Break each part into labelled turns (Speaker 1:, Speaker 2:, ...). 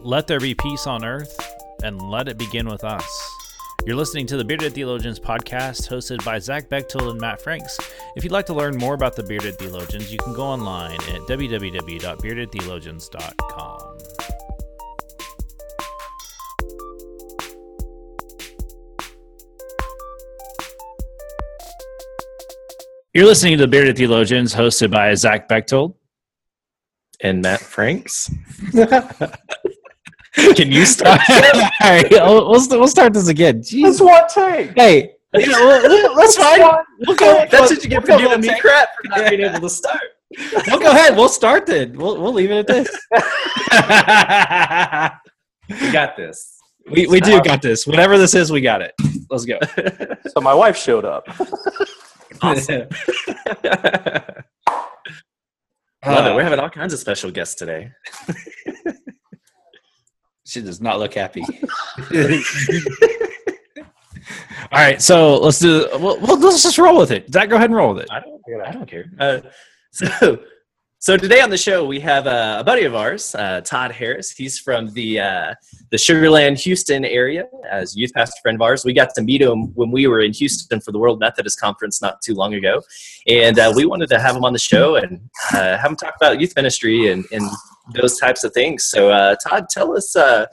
Speaker 1: Let there be peace on earth, and let it begin with us. You're listening to the Bearded Theologians podcast, hosted by Zach Bechtold and Matt Franks. If you'd like to learn more about the Bearded Theologians, you can go online at www.beardedtheologians.com. You're listening to the Bearded Theologians, hosted by Zach Bechtold.
Speaker 2: and Matt Franks.
Speaker 1: Can you start? All right, we'll, we'll, we'll start this again. Jeez.
Speaker 3: one take.
Speaker 1: Hey, you know, we'll, that's fine. We'll go,
Speaker 2: That's what you get for
Speaker 1: we'll go
Speaker 2: giving me
Speaker 1: take-
Speaker 2: crap for not being able to start.
Speaker 1: Well, go ahead. We'll start then. We'll, we'll leave it at this.
Speaker 2: We got this.
Speaker 1: we, we do got this. Whatever this is, we got it. Let's go.
Speaker 3: So my wife showed up.
Speaker 2: Awesome. Love it. Uh, We're having all kinds of special guests today.
Speaker 1: She does not look happy. All right, so let's do. Well, well, let's just roll with it. Zach, go ahead and roll with it.
Speaker 2: I don't, I don't care. Uh, so, so today on the show we have uh, a buddy of ours, uh, Todd Harris. He's from the uh, the Sugarland, Houston area. As a youth pastor friend of ours, we got to meet him when we were in Houston for the World Methodist Conference not too long ago, and uh, we wanted to have him on the show and uh, have him talk about youth ministry and, and those types of things. So, uh, Todd, tell us. Uh,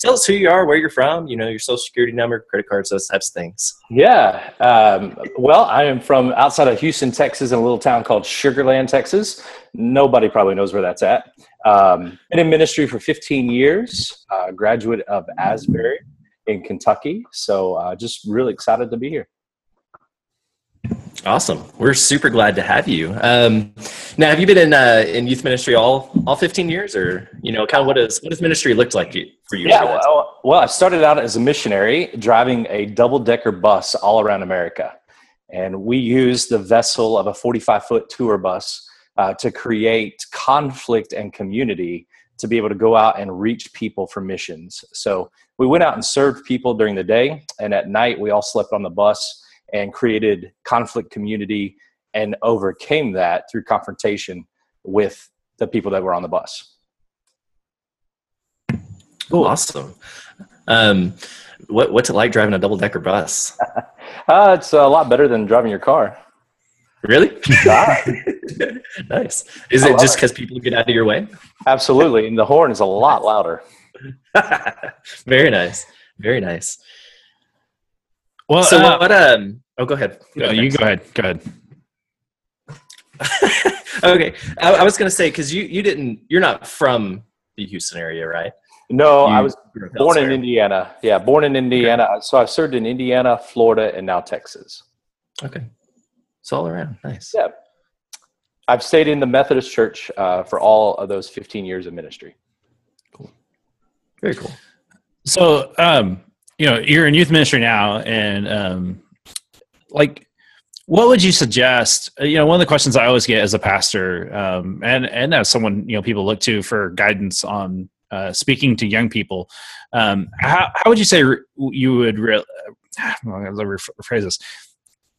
Speaker 2: Tell us who you are, where you're from, you know, your social security number, credit cards, those types of things.
Speaker 3: Yeah. Um, well, I am from outside of Houston, Texas, in a little town called Sugarland, Texas. Nobody probably knows where that's at. Um, been in ministry for 15 years. Uh, graduate of Asbury in Kentucky. So uh, just really excited to be here.
Speaker 2: Awesome. We're super glad to have you. Um, now, have you been in uh, in youth ministry all all 15 years, or you know, kind of what does what does ministry look like for you?
Speaker 3: Yeah, well, well, I started out as a missionary driving a double decker bus all around America. And we used the vessel of a 45 foot tour bus uh, to create conflict and community to be able to go out and reach people for missions. So we went out and served people during the day, and at night we all slept on the bus and created conflict community and overcame that through confrontation with the people that were on the bus.
Speaker 2: Cool. Awesome. Um, what what's it like driving a double decker bus?
Speaker 3: Uh, it's a lot better than driving your car.
Speaker 2: Really? Nice. Is
Speaker 3: I
Speaker 2: it just because people get out of your way?
Speaker 3: Absolutely. And the horn is a lot louder.
Speaker 2: Very nice. Very nice.
Speaker 1: Well,
Speaker 2: So
Speaker 1: uh,
Speaker 2: what? Um. Oh, go ahead.
Speaker 1: no, you go ahead. Go ahead.
Speaker 2: okay. I, I was gonna say because you you didn't you're not from the Houston area, right?
Speaker 3: No, I was born in. Indiana. Yeah, born in Indiana. So I've served in Indiana, Florida, and now Texas.
Speaker 2: Okay. It's all around. Nice.
Speaker 3: Yeah. I've stayed in the Methodist Church uh, for all of those 15 years of ministry. Cool.
Speaker 2: Very cool.
Speaker 1: So, um, you know, you're in youth ministry now, and um, like, what would you suggest? uh, You know, one of the questions I always get as a pastor, um, and and as someone you know people look to for guidance on uh, speaking to young people, um, how how would you say you would? Re- me rephrase this.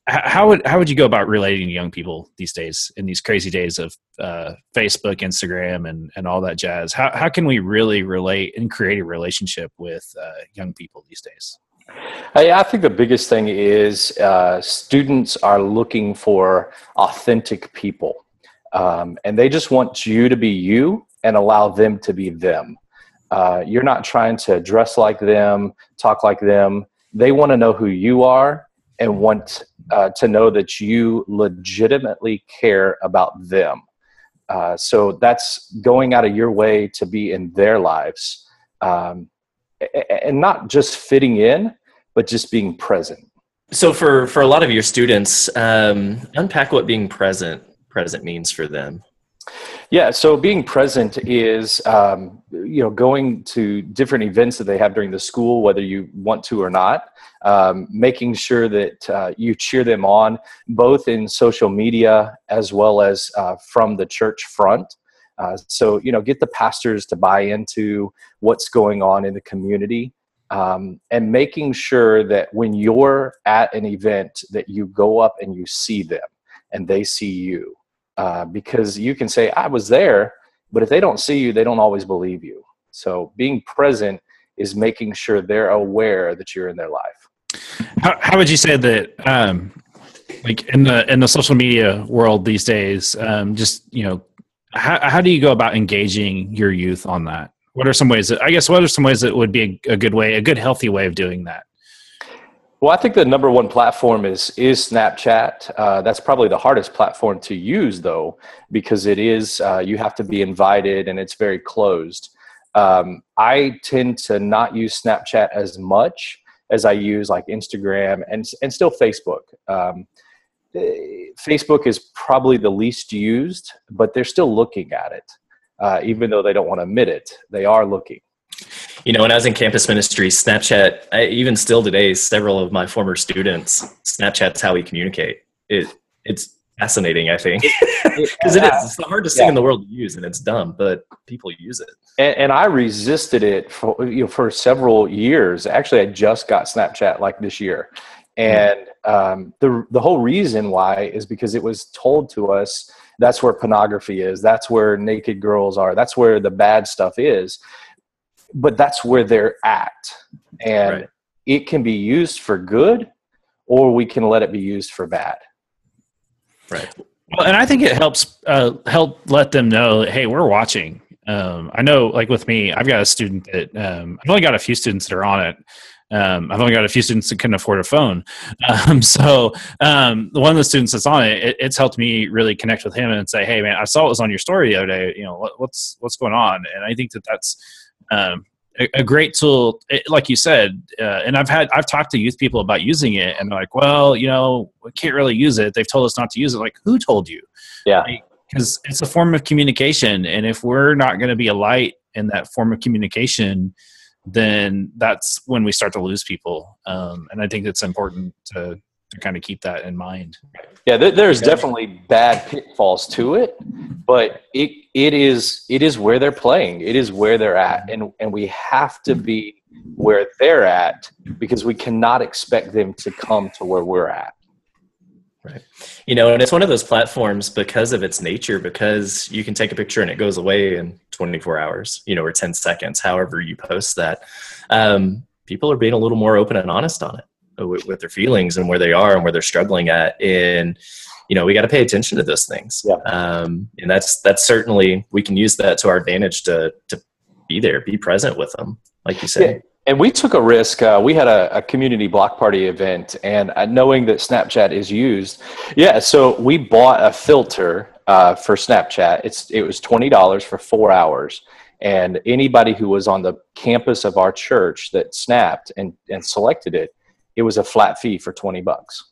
Speaker 1: How would how would you go about relating to young people these days in these crazy days of uh, Facebook, Instagram, and and all that jazz? How how can we really relate and create a relationship with uh, young people these days?
Speaker 3: I, I think the biggest thing is uh, students are looking for authentic people. Um, and they just want you to be you and allow them to be them. Uh, you're not trying to dress like them, talk like them. They want to know who you are and want uh, to know that you legitimately care about them. Uh, so that's going out of your way to be in their lives um, and not just fitting in, but just being present.
Speaker 2: So for for a lot of your students, um, unpack what being present present means for them.
Speaker 3: Yeah, so being present is, um, you know, going to different events that they have during the school, whether you want to or not, um, making sure that uh, you cheer them on, both in social media as well as uh, from the church front. Uh, so, you know, get the pastors to buy into what's going on in the community. Um, and making sure that when you're at an event that you go up and you see them and they see you uh, because you can say I was there, but if they don't see you, they don't always believe you. So being present is making sure they're aware that you're in their life.
Speaker 1: How, how would you say that, um, like in the in the social media world these days, um, just you know, how how do you go about engaging your youth on that? What are some ways that I guess what are some ways that would be a, a good way, a good healthy way of doing that?
Speaker 3: Well, I think the number one platform is is Snapchat. Uh, that's probably the hardest platform to use, though, because it is uh, you have to be invited and it's very closed. Um, I tend to not use Snapchat as much as I use like Instagram and and still Facebook. Um, eh, Facebook is probably the least used, but they're still looking at it, uh, even though they don't want to admit it. They are looking.
Speaker 2: You know, when I was in campus ministry, Snapchat, I, even still today, several of my former students, Snapchat's how we communicate. It it's fascinating, I think, because it is. It's the hardest yeah. thing in the world to use, and it's dumb, but people use it.
Speaker 3: And, and, I resisted it for you know for several years. Actually, I just got Snapchat like this year, and um, the the whole reason why is because it was told to us that's where pornography is, that's where naked girls are, that's where the bad stuff is but that's where they're at and right. it can be used for good or we can let it be used for bad
Speaker 1: right well and i think it helps uh, help let them know hey we're watching um, i know like with me i've got a student that um, i've only got a few students that are on it um, I've only got a few students that can afford a phone. Um, so um, one of the students that's on it, it, it's helped me really connect with him and say, "Hey, man, I saw it was on your story the other day. You know, what, what's what's going on?" And I think that that's um, a, a, great tool, it, like you said. Uh, and I've had I've talked to youth people about using it, and they're like, "Well, you know, we can't really use it. They've told us not to use it." Like, who told you?
Speaker 3: Yeah,
Speaker 1: because like, it's a form of communication, and if we're not going to be a light in that form of communication, then that's when we start to lose people. Um, and I think it's important to to kind of keep that in mind.
Speaker 3: Yeah, there's definitely bad pitfalls to it, but it it is it is where they're playing. It is where they're at, and and we have to be where they're at because we cannot expect them to come to where we're at.
Speaker 2: Right. You know, and it's one of those platforms because of its nature, because you can take a picture and it goes away in 24 hours, you know, or 10 seconds, however you post that. Um, people are being a little more open and honest on it with, with, their feelings and where they are and where they're struggling at and you know we got to pay attention to those things
Speaker 3: yeah.
Speaker 2: um, and that's that's certainly we can use that to our advantage to to be there be present with them like you said yeah.
Speaker 3: And we took a risk. Uh, we had a, a, community block party event, and uh, knowing that Snapchat is used, yeah. So we bought a filter uh, for Snapchat. It's it was twenty dollars for four hours, and anybody who was on the campus of our church that snapped and and selected it it was a flat fee for 20 bucks.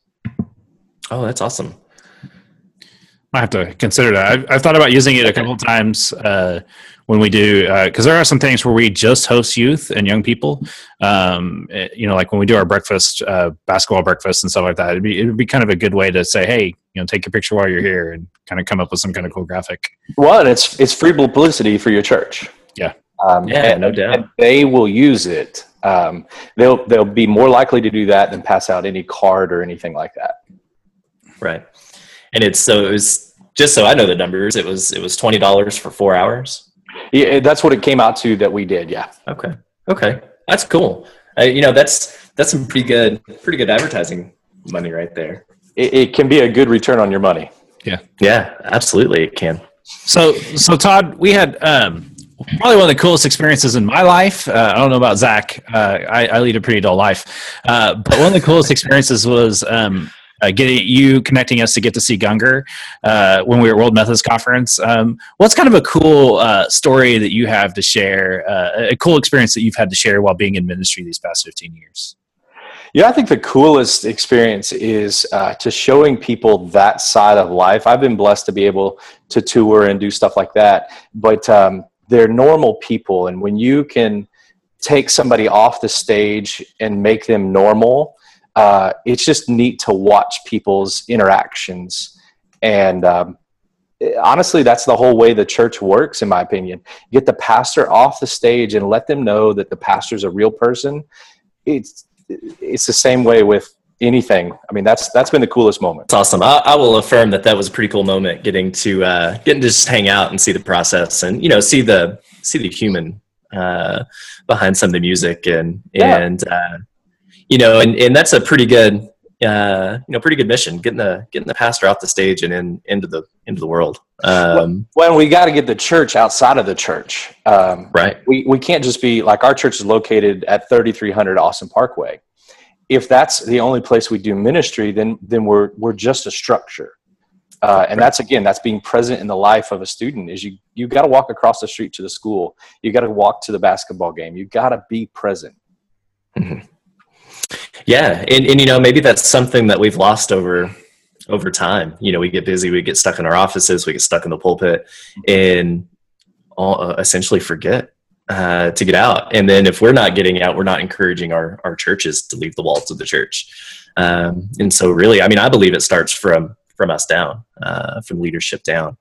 Speaker 2: Oh, that's awesome.
Speaker 1: I have to consider that. I've, I've, thought about using it a couple of times uh, when we do, because uh, there are some things where we just host youth and young people. Um, it, eh, you know, like when we do our breakfast, uh, basketball breakfast and stuff like that. It'd be it'd be kind of a good way to say, hey, you know, take a picture while you're here and kind of come up with some kind of cool graphic.
Speaker 3: Well, it's it's free publicity for your church.
Speaker 1: Yeah.
Speaker 3: Um, yeah, and, no doubt. And they will use it um, they'll they'll be more likely to do that than pass out any card or anything like that.
Speaker 2: Right, and it's so it was just so I know the numbers. It was it was twenty dollars for four hours.
Speaker 3: Yeah, that's what it came out to that we did. Yeah.
Speaker 2: Okay. Okay, that's cool. Uh, you know, that's that's some pretty good pretty good advertising money right there.
Speaker 3: It, it can be a good return on your money.
Speaker 1: Yeah.
Speaker 2: Yeah, absolutely, it can.
Speaker 1: So so Todd, we had um, probably one of the coolest experiences in my life. Uh, I don't know about Zach. Uh, I, I, lead a pretty dull life, uh, but one of the coolest experiences was um, uh, getting you connecting us to get to see Gungor uh, when we were at World Methodist Conference. Um, what's kind of a cool uh, story that you have to share? a cool experience that you've had to share while being in ministry these past fifteen years.
Speaker 3: Yeah, I think the coolest experience is uh, to showing people that side of life. I've been blessed to be able to tour and do stuff like that, but um, they're normal people. And when you can take somebody off the stage and make them normal uh, it's just neat to watch people's interactions. And um, honestly that's the whole way the church works in my opinion. Get the pastor off the stage and let them know that the pastor's a real person. It's it's the same way with anything. I mean, that's that's been the coolest moment.
Speaker 2: It's awesome. I, I, will affirm that that was a pretty cool moment, getting to uh, getting to just hang out and see the process, and you know, see the see the human uh, behind some of the music and
Speaker 3: Yeah.
Speaker 2: and uh, you know and, and that's a pretty good uh, you know pretty good mission getting the getting the pastor off the stage and in into the into the world um,
Speaker 3: When we got to get the church outside of the church. Um,
Speaker 2: right
Speaker 3: we, we can't just be like our church is located at 3300 Austin Parkway. If that's the only place we do ministry, then then we're we're just a structure. Uh, and that's again that's being present in the life of a student is you you got to walk across the street to the school you got to walk to the basketball game you got to be present
Speaker 2: Yeah, and, and you know maybe that's something that we've lost over over time. You know, we get busy, we get stuck in our offices, we get stuck in the pulpit, and all, uh, essentially forget uh, to get out. And then if we're not getting out, we're not encouraging our our churches to leave the walls of the church. Um, and so, really, I mean, I believe it starts from from us down, uh, from leadership down.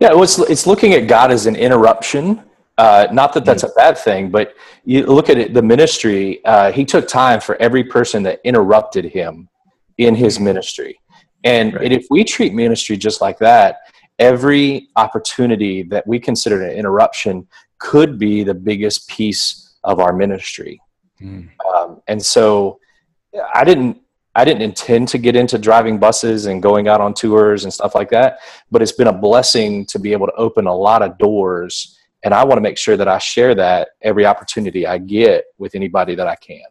Speaker 3: Yeah, well, it's, it's looking at God as an interruption. Uh, not that that's a bad thing, but you look at it, the ministry, uh, he took time for every person that interrupted him in his ministry. And,
Speaker 2: Right.
Speaker 3: and if we treat ministry just like that, every opportunity that we consider an interruption could be the biggest piece of our ministry. Um, and so I didn't I didn't intend to get into driving buses and going out on tours and stuff like that, but it's been a blessing to be able to open a lot of doors. And I want to make sure that I share that every opportunity I get with anybody that I can.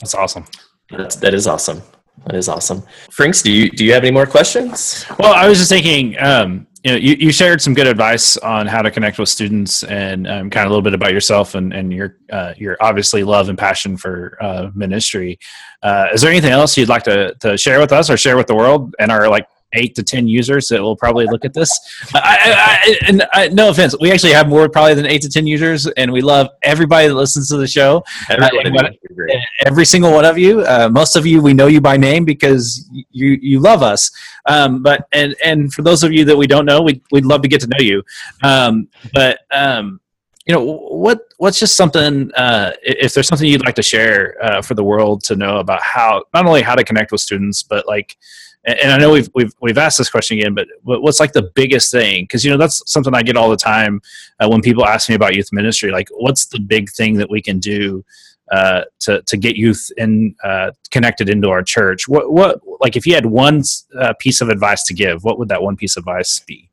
Speaker 1: That's awesome.
Speaker 2: That's, that is awesome. That is awesome. Franks, do you do you have any more questions?
Speaker 1: Well, I was just thinking, um, you know, you, you shared some good advice on how to connect with students and um, kind of a little bit about yourself and, and your uh, your obviously love and passion for uh, ministry. Uh, is there anything else you'd like to, to share with us or share with the world and our like eight to ten users that will probably look at this? I, I, I, and I, no offense, we actually have more probably than eight to ten users, and we love everybody that listens to the show
Speaker 2: Everyone in
Speaker 1: what-
Speaker 2: the- great.
Speaker 1: every single one of you. Uh, most of you, we know you by name because you you love us. Um, but and and for those of you that we don't know, we we'd love to get to know you. Um, but um, you know what what's just something uh, if there's something you'd like to share uh, for the world to know about how not only how to connect with students, but like. And I know we've we've we've asked this question again, but what's like the biggest thing? Because you know that's something I get all the time uh, when people ask me about youth ministry. Like, what's the big thing that we can do uh, to to get youth in uh, connected into our church. What what like if you had one uh, piece of advice to give, what would that one piece of advice be?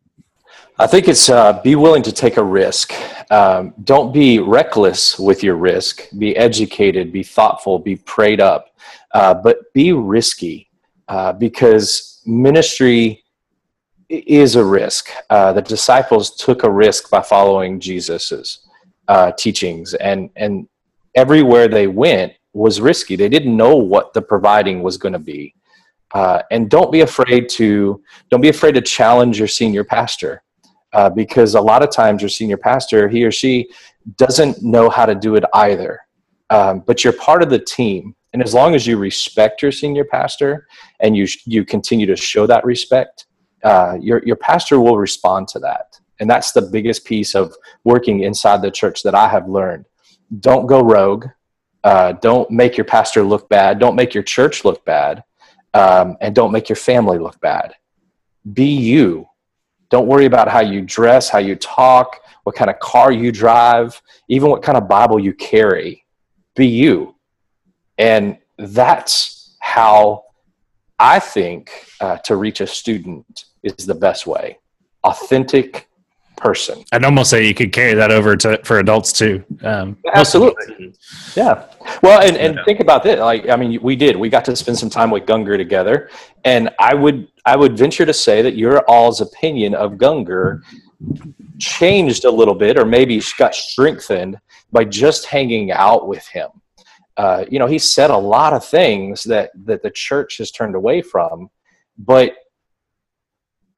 Speaker 3: I think it's uh, be willing to take a risk. Um, don't be reckless with your risk. Be educated, be thoughtful, be prayed up, uh, but be risky uh, because ministry is a risk. Uh, the disciples took a risk by following Jesus's uh, teachings, and and everywhere they went was risky. They didn't know what the providing was going to be, uh, and don't be afraid to don't be afraid to challenge your senior pastor uh, because a lot of times your senior pastor, he or she, doesn't know how to do it either. Um, but you're part of the team, and as long as you respect your senior pastor and you you continue to show that respect, uh, your your pastor will respond to that. And that's the biggest piece of working inside the church that I have learned. Don't go rogue. Uh, don't make your pastor look bad. Don't make your church look bad. Um, and don't make your family look bad. Be you don't worry about how you dress, how you talk, what kind of car you drive, even what kind of Bible you carry. Be you. And that's how I think uh, to reach a student is the best way. Authentic person.
Speaker 1: I'd almost say you could carry that over to for adults too. Um,
Speaker 3: Absolutely. Yeah. Well, and, and
Speaker 2: Yeah.
Speaker 3: think about this. Like, I mean, we did. We got to spend some time with Gungor together, and I would I would venture to say that your all's opinion of Gungor changed a little bit, or maybe got strengthened by just hanging out with him. Uh, you know, he said a lot of things that that the church has turned away from, but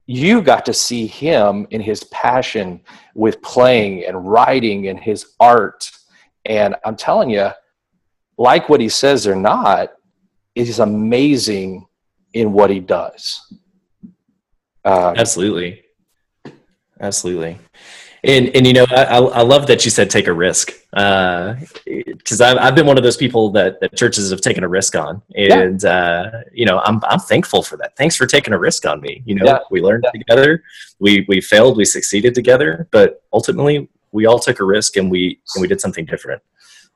Speaker 3: you got to see him in his passion with playing and writing and his art. And I'm telling you, like what he says or not, he's amazing in what he does. Uh,
Speaker 2: Absolutely. Absolutely. And, and you know, I, I love that you said take a risk because I've, I've been one of those people that, that churches have taken a risk on. And, uh, you know, I'm, I'm thankful for that. Thanks for taking a risk on me. You know,
Speaker 3: Yeah.
Speaker 2: we learned
Speaker 3: Yeah.
Speaker 2: together, we, we failed, we succeeded together, but ultimately we all took a risk and we and we did something different.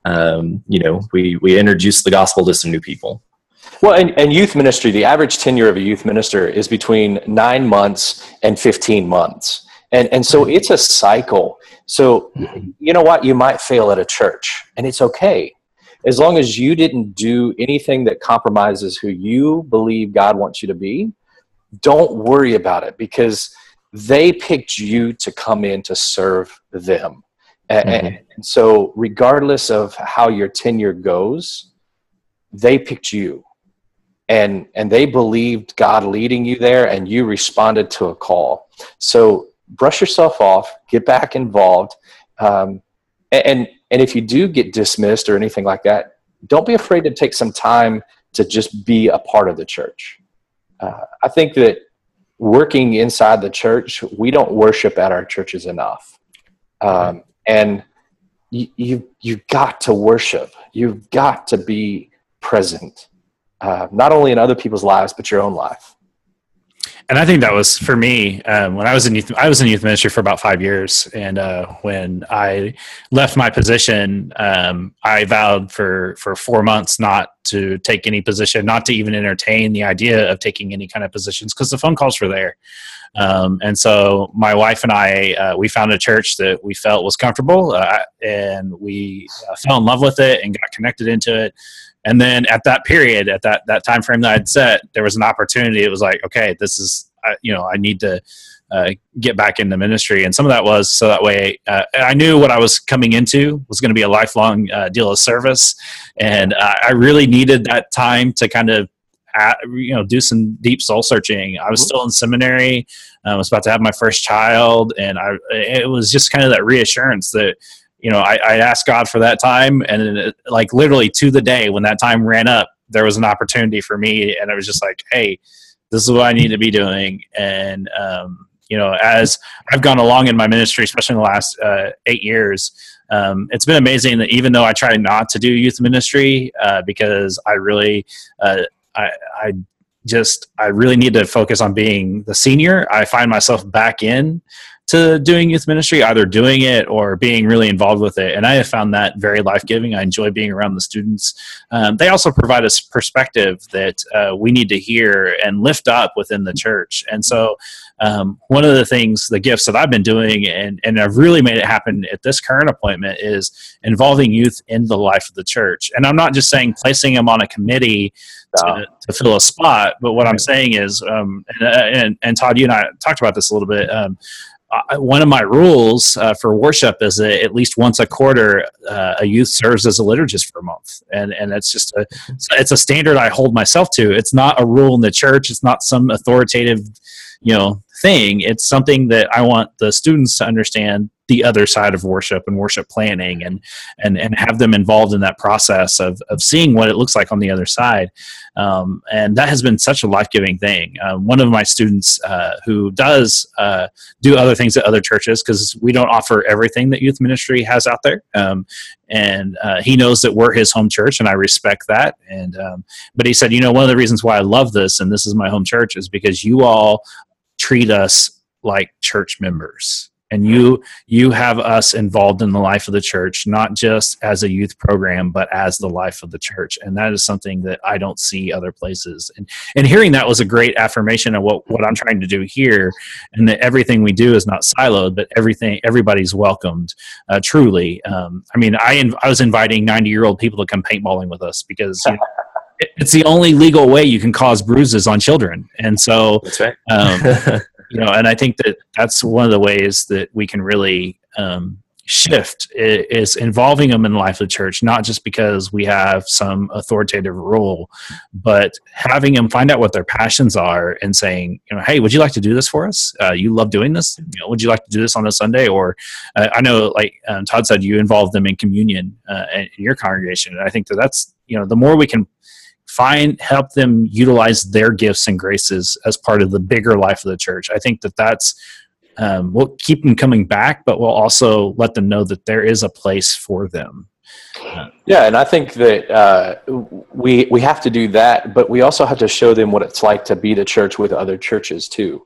Speaker 2: Um, you know, we we introduced the gospel to some new people.
Speaker 3: Well, and, and youth ministry, the average tenure of a youth minister is between nine months and 15 months. And, and so it's a cycle. So, you know what? You might fail at a church, and it's okay. As long as you didn't do anything that compromises who you believe God wants you to be, don't worry about it because they picked you to come in to serve them. Mm-hmm. And, and so, regardless of how your tenure goes, they picked you and and they believed god leading you there and you responded to a call. So brush yourself off get back involved um, and and if you do get dismissed or anything like that don't be afraid to take some time to just be a part of the church. Uh, i think that working inside the church we don't worship at our churches enough. Um, and you, you you've got to worship. You've got to be present uh, not only in other people's lives but your own life
Speaker 1: and I think that was for me um, when I was in youth. I was in youth ministry for about five years, and uh, when I left my position, um, I vowed for for four months not to take any position, not to even entertain the idea of taking any kind of positions because the phone calls were there. Um, and so my wife and I, uh, we found a church that we felt was comfortable, uh, and we uh, fell in love with it and got connected into it and then at that period at that that time frame that i'd set there was an opportunity. It was like okay this is you know i need to uh, get back into ministry. And some of that was so that way uh, i knew what i was coming into was going to be a lifelong uh, deal of service. And i really needed that time to kind of at, you know do some deep soul searching. I was mm-hmm. still in seminary i was about to have my first child. And i it was just kind of that reassurance that you know, I, I asked God for that time, and it, like literally to the day when that time ran up, there was an opportunity for me, and I was just like, hey, this is what I need to be doing, and um, you know, as I've gone along in my ministry, especially in the last uh, eight years, um, it's been amazing that even though I try not to do youth ministry uh, because I really, uh, I, I just I really need to focus on being the senior. I find myself back in to doing youth ministry, either doing it or being really involved with it. And I have found that very life giving. I enjoy being around the students. Um, they also provide us perspective that uh, we need to hear and lift up within the church. And so, um, one of the things, the gifts that I've been doing, and, and I've really made it happen at this current appointment, is involving youth in the life of the church. And I'm not just saying placing them on a committee to, to, fill a spot. But what I'm saying is, um, and, uh, and, and, Todd, you and I talked about this a little bit. Um, one of my rules uh, for worship is that at least once a quarter, uh, a youth serves as a liturgist for a month, and and it's just a it's a standard I hold myself to. It's not a rule in the church. It's not some authoritative, you know, thing. It's something that I want the students to understand the other side of worship and worship planning and and and have them involved in that process of of seeing what it looks like on the other side. Um, and that has been such a life-giving thing. Um, one of my students uh, who does uh, do other things at other churches because we don't offer everything that youth ministry has out there. Um, and uh, he knows that we're his home church and i respect that. And um, but he said you know one of the reasons why i love this and this is my home church is because you all treat us like church members. And you you have us involved in the life of the church not just as a youth program but as the life of the church. And that is something that i don't see other places. And and hearing that was a great affirmation of what what i'm trying to do here and that everything we do is not siloed but everything everybody's welcomed uh, truly. Um, i mean i i was inviting 90 year old people to come paintballing with us because you know, it's the only legal way you can cause bruises on children and so
Speaker 2: that's right
Speaker 1: um, you know, and I think that that's one of the ways that we can really um, shift is involving them in the life of the church, not just because we have some authoritative rule, but having them find out what their passions are and saying, you know, hey, would you like to do this for us? Uh, you love doing this. You know, would you like to do this on a Sunday? Or uh, I know, like um, Todd said, you involve them in communion uh, in your congregation, and I think that that's you know, the more we can find help them utilize their gifts and graces as part of the bigger life of the church. I think that that's um, we'll keep them coming back but we'll also let them know that there is a place for them.
Speaker 3: Yeah and i think that uh, we we have to do that but we also have to show them what it's like to be the church with other churches too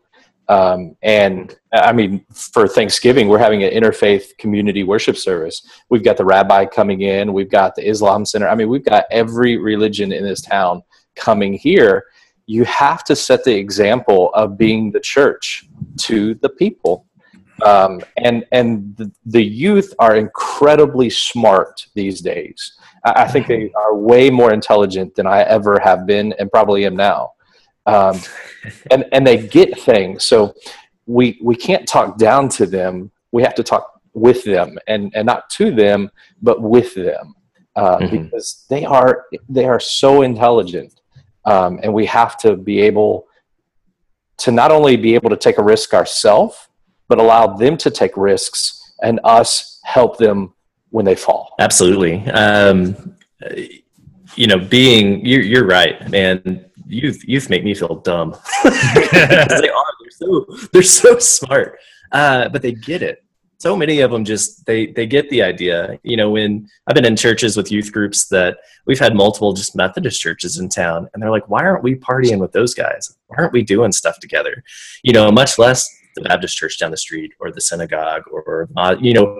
Speaker 3: Um, and I mean, for Thanksgiving, we're having an interfaith community worship service. We've got the rabbi coming in, we've got the Islam Center. I mean, we've got every religion in this town coming here. You have to set the example of being the church to the people. Um, and and the, youth are incredibly smart these days. I think they are way more intelligent than I ever have been and probably am now um, and and they get things. So we we can't talk down to them. We have to talk with them, and and not to them, but with them, uh, mm-hmm. because they are they are so intelligent, um, and we have to be able to not only be able to take a risk ourselves, but allow them to take risks and us help them when they fall.
Speaker 2: Absolutely. Um, you know, being you're, you're right, man youth youth make me feel dumb. they are. They're so they're so smart, uh, but they get it. So many of them just they they get the idea. You know, when I've been in churches with youth groups that we've had multiple just Methodist churches in town, and they're like, "Why aren't we partying with those guys? Why aren't we doing stuff together?" You know, much less the Baptist church down the street or the synagogue or uh, you know,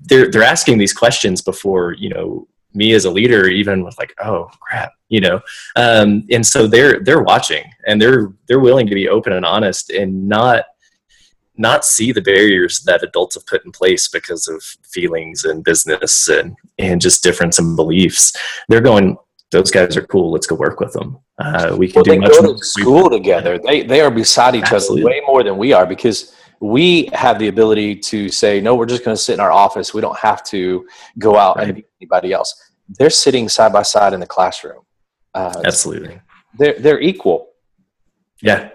Speaker 2: they're they're asking these questions before you know me as a leader even with like oh crap you know? Um, and so they're they're watching and they're they're willing to be open and honest and not not see the barriers that adults have put in place because of feelings and business and and just difference in beliefs. They're going those guys are cool. Let's go work with them. Uh, we can well, do
Speaker 3: they much go to school together. They they are beside each Absolutely. other way more than we are because we have the ability to say no we're just going to sit in our office. We don't have to go out right. and be anybody else. They're sitting side by side in the classroom.
Speaker 2: Uh, absolutely.
Speaker 3: they're they're equal.
Speaker 2: Yeah.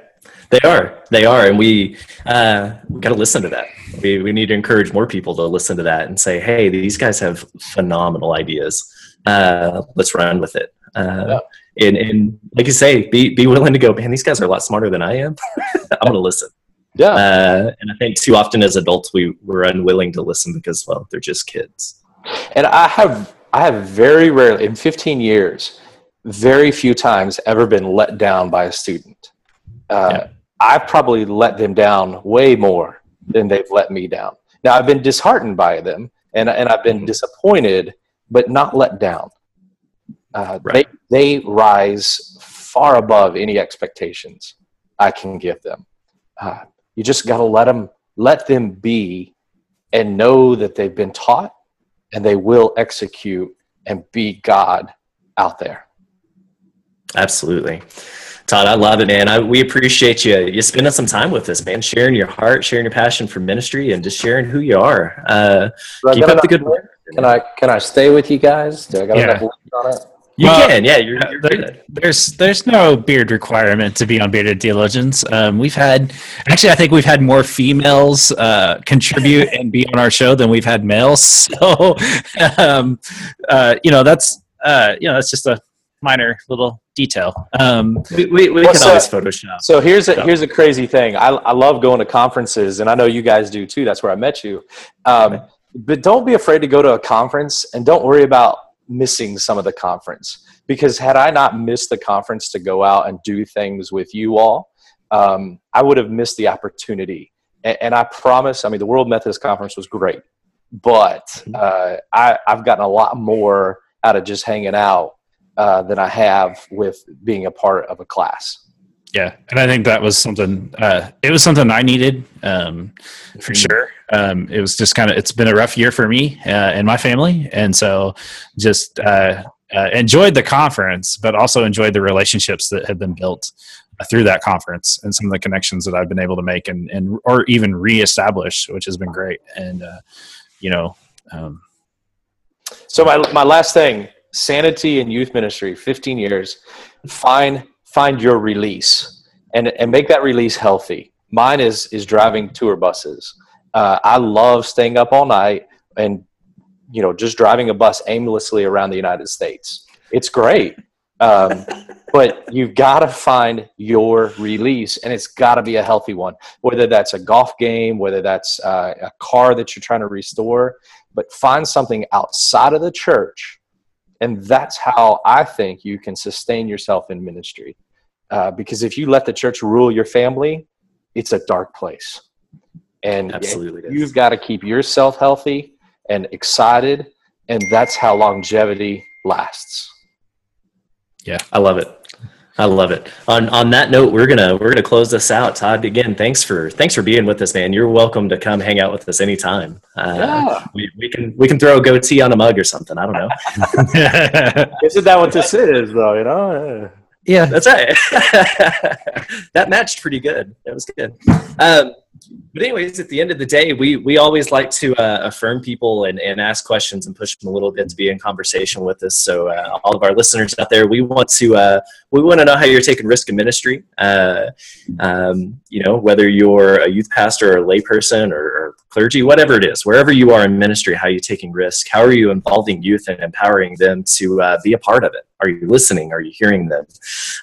Speaker 2: They are. They are. And we uh, we got to listen to that. We, we need to encourage more people to listen to that and say hey these guys have phenomenal ideas. Uh, let's run with it. Uh, yeah. and, and like you say be, be willing to go man these guys are a lot smarter than i am. I'm gonna listen
Speaker 3: yeah.
Speaker 2: Uh, and I think too often as adults, we, we're unwilling to listen because, well, they're just kids.
Speaker 3: And I have, I have very rarely, in 15 years, very few times ever been let down by a student. Uh, yeah. I've probably let them down way more than they've let me down. Now, I've been disheartened by them and, and I've been mm-hmm. disappointed, but not let down. Uh, right. they, they rise far above any expectations I can give them. Uh, you just got to let them let them be and know that they've been taught and they will execute and be God out there.
Speaker 2: Absolutely. Todd, I love it, man. I, we appreciate you you spending some time with us, man. Sharing your heart, sharing your passion for ministry, and just sharing who you are. Uh, keep up the good work.
Speaker 3: Can I can I stay with you guys? Do I got yeah. enough
Speaker 2: on it? You well, can, yeah. You're, you're
Speaker 1: there, there's there's no beard requirement to be on bearded theologians. Um, we've had actually, I think we've had more females uh, contribute and be on our show than we've had males. So, um, uh, you know, that's uh, you know, that's just a minor little detail. Um,
Speaker 2: we we, we can so, always Photoshop.
Speaker 3: So here's a here's a crazy thing. I I love going to conferences, and I know you guys do too. That's where I met you. Um, but don't be afraid to go to a conference, and don't worry about missing some of the conference because had I not missed the conference to go out and do things with you all, um, I would have missed the opportunity. And, and, I promise, I mean, the World Methodist Conference was great, but mm-hmm. uh, I, I've gotten a lot more out of just hanging out uh, than I have with being a part of a class.
Speaker 1: Yeah, and I think that was something. Uh, it was something I needed um, for sure. Um, it was just kind of. It's been a rough year for me uh, and my family, and so just uh, uh, enjoyed the conference, but also enjoyed the relationships that have been built uh, through that conference and some of the connections that I've been able to make and and or even reestablish, which has been great. And uh, you know, um,
Speaker 3: so my my last thing: sanity in youth ministry. Fifteen years. Fine find your release and, and make that release healthy. Mine is, is driving tour buses. Uh, I love staying up all night and, you know, just driving a bus aimlessly around the United States. It's great. Um, but you've got to find your release and it's got to be a healthy one whether that's a golf game whether that's uh, a car that you're trying to restore but find something outside of the church and that's how I think you can sustain yourself in ministry. Uh, because if you let the church rule your family, it's a dark place. And
Speaker 2: Absolutely.
Speaker 3: you've got to keep yourself healthy and excited, and that's how longevity lasts.
Speaker 2: Yeah, I love it. I love it. On on that note, we're gonna we're gonna close this out. Todd, again, thanks for thanks for being with us, man. You're welcome to come hang out with us anytime. Uh,
Speaker 3: Yeah.
Speaker 2: we, we can we can throw a goatee on a mug or something. I don't know.
Speaker 3: Isn't that what this is, though? You know.
Speaker 1: yeah.
Speaker 2: That's right. that matched pretty good. That was good. Um, but anyways, at the end of the day, we we always like to uh, affirm people and, and ask questions and push them a little bit to be in conversation with us. So uh, all of our listeners out there, we want to uh, we want to know how you're taking risk in ministry. Uh, um, you know, whether you're a youth pastor or a layperson or, or clergy, whatever it is, wherever you are in ministry, how are you taking risk? How are you involving youth and empowering them to uh, be a part of it? Are you listening? Are you hearing them?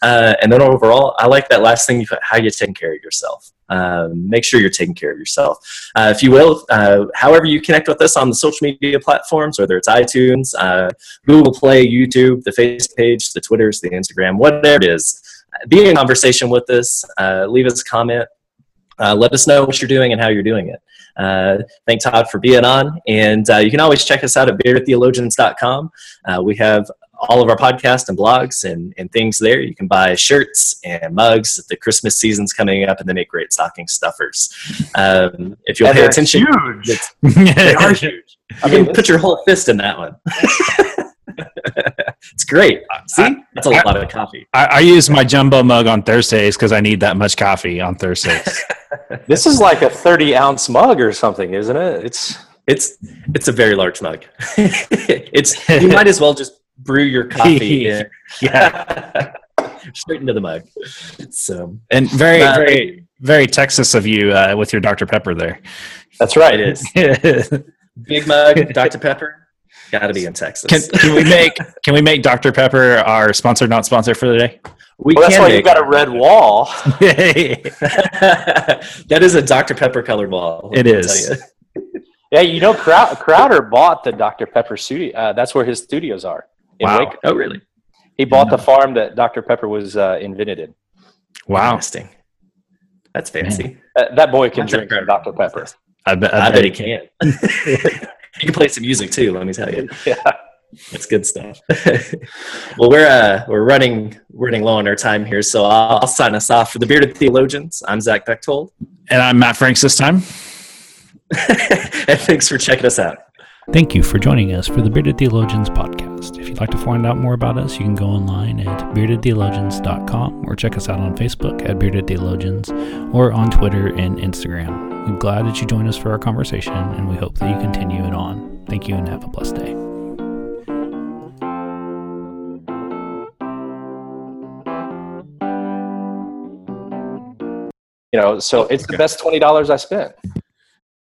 Speaker 2: Uh, and then overall, I like that last thing you put, how you taking care of yourself. Um, make sure you're taking care of yourself. Uh, if you will, uh, however you connect with us on the social media platforms, whether it's iTunes, uh, Google Play, YouTube, the Facebook page, the Twitters, the Instagram, whatever it is, be in conversation with us. Uh, leave us a comment. Let us know what you're doing and how you're doing it. Uh, thank Todd for being on. And uh, you can always check us out at beardedtheologians.com. Uh, we have all of our podcasts and blogs and, and things there. You can buy shirts and mugs. The Christmas season's coming up, and they make great stocking stuffers. Um, if you'll
Speaker 3: And
Speaker 2: pay attention,
Speaker 3: huge.
Speaker 2: it's- they are huge.
Speaker 3: I
Speaker 2: You
Speaker 3: mean,
Speaker 2: can put your whole fist in that one. it's great. See, that's a
Speaker 1: I-
Speaker 2: lot of coffee.
Speaker 1: I, I use my jumbo mug on Thursdays because I need that much coffee on Thursdays.
Speaker 3: This is like a 30 ounce mug or something, isn't it? It's
Speaker 2: It's it's a very large mug. it's you might as well just brew your coffee in.
Speaker 1: yeah,
Speaker 2: straight into the mug. So
Speaker 1: and very,
Speaker 2: Uh,
Speaker 1: very, very Texas of you uh, with your Dr Pepper there.
Speaker 3: that's right.
Speaker 2: it is big mug, Dr Pepper. Got to be in Texas.
Speaker 1: can we make can we make Dr Pepper our sponsor, not sponsor for the day?
Speaker 2: We
Speaker 3: Well, that's
Speaker 2: can
Speaker 3: why you
Speaker 2: make-
Speaker 3: got a red wall.
Speaker 2: that is a Dr Pepper colored wall. let
Speaker 1: It
Speaker 2: me
Speaker 1: is.
Speaker 2: tell you.
Speaker 3: Yeah, you know, Crow- Crowder bought the Dr. Pepper studio. Uh, that's where his studios are. In
Speaker 1: Wow.
Speaker 3: Waco.
Speaker 2: Oh, really?
Speaker 3: He bought the farm that Dr. Pepper was uh, invented in.
Speaker 1: wow,
Speaker 2: Interesting. That's fancy.
Speaker 3: Uh, that boy can
Speaker 2: That's
Speaker 3: drink. Dr. Pepper.
Speaker 1: I bet,
Speaker 2: I,
Speaker 1: I
Speaker 2: bet he can. he can play some music too. Let me tell you.
Speaker 3: Yeah.
Speaker 2: That's good stuff. well, we're uh, we're running running low on our time here, so I'll, I'll sign us off for the bearded theologians. I'm Zach Bechtold,
Speaker 1: And I'm Matt Franks this time.
Speaker 2: and thanks for checking us out.
Speaker 4: Thank you for joining us for the Bearded Theologians podcast. If you'd like to find out more about us, you can go online at beardedtheologians.com or check us out on Facebook at Bearded Theologians or on Twitter and Instagram. We're glad that you joined us for our conversation and we hope that you continue it on. Thank you and have a blessed day.
Speaker 3: You know, so it's the best $20 I spent.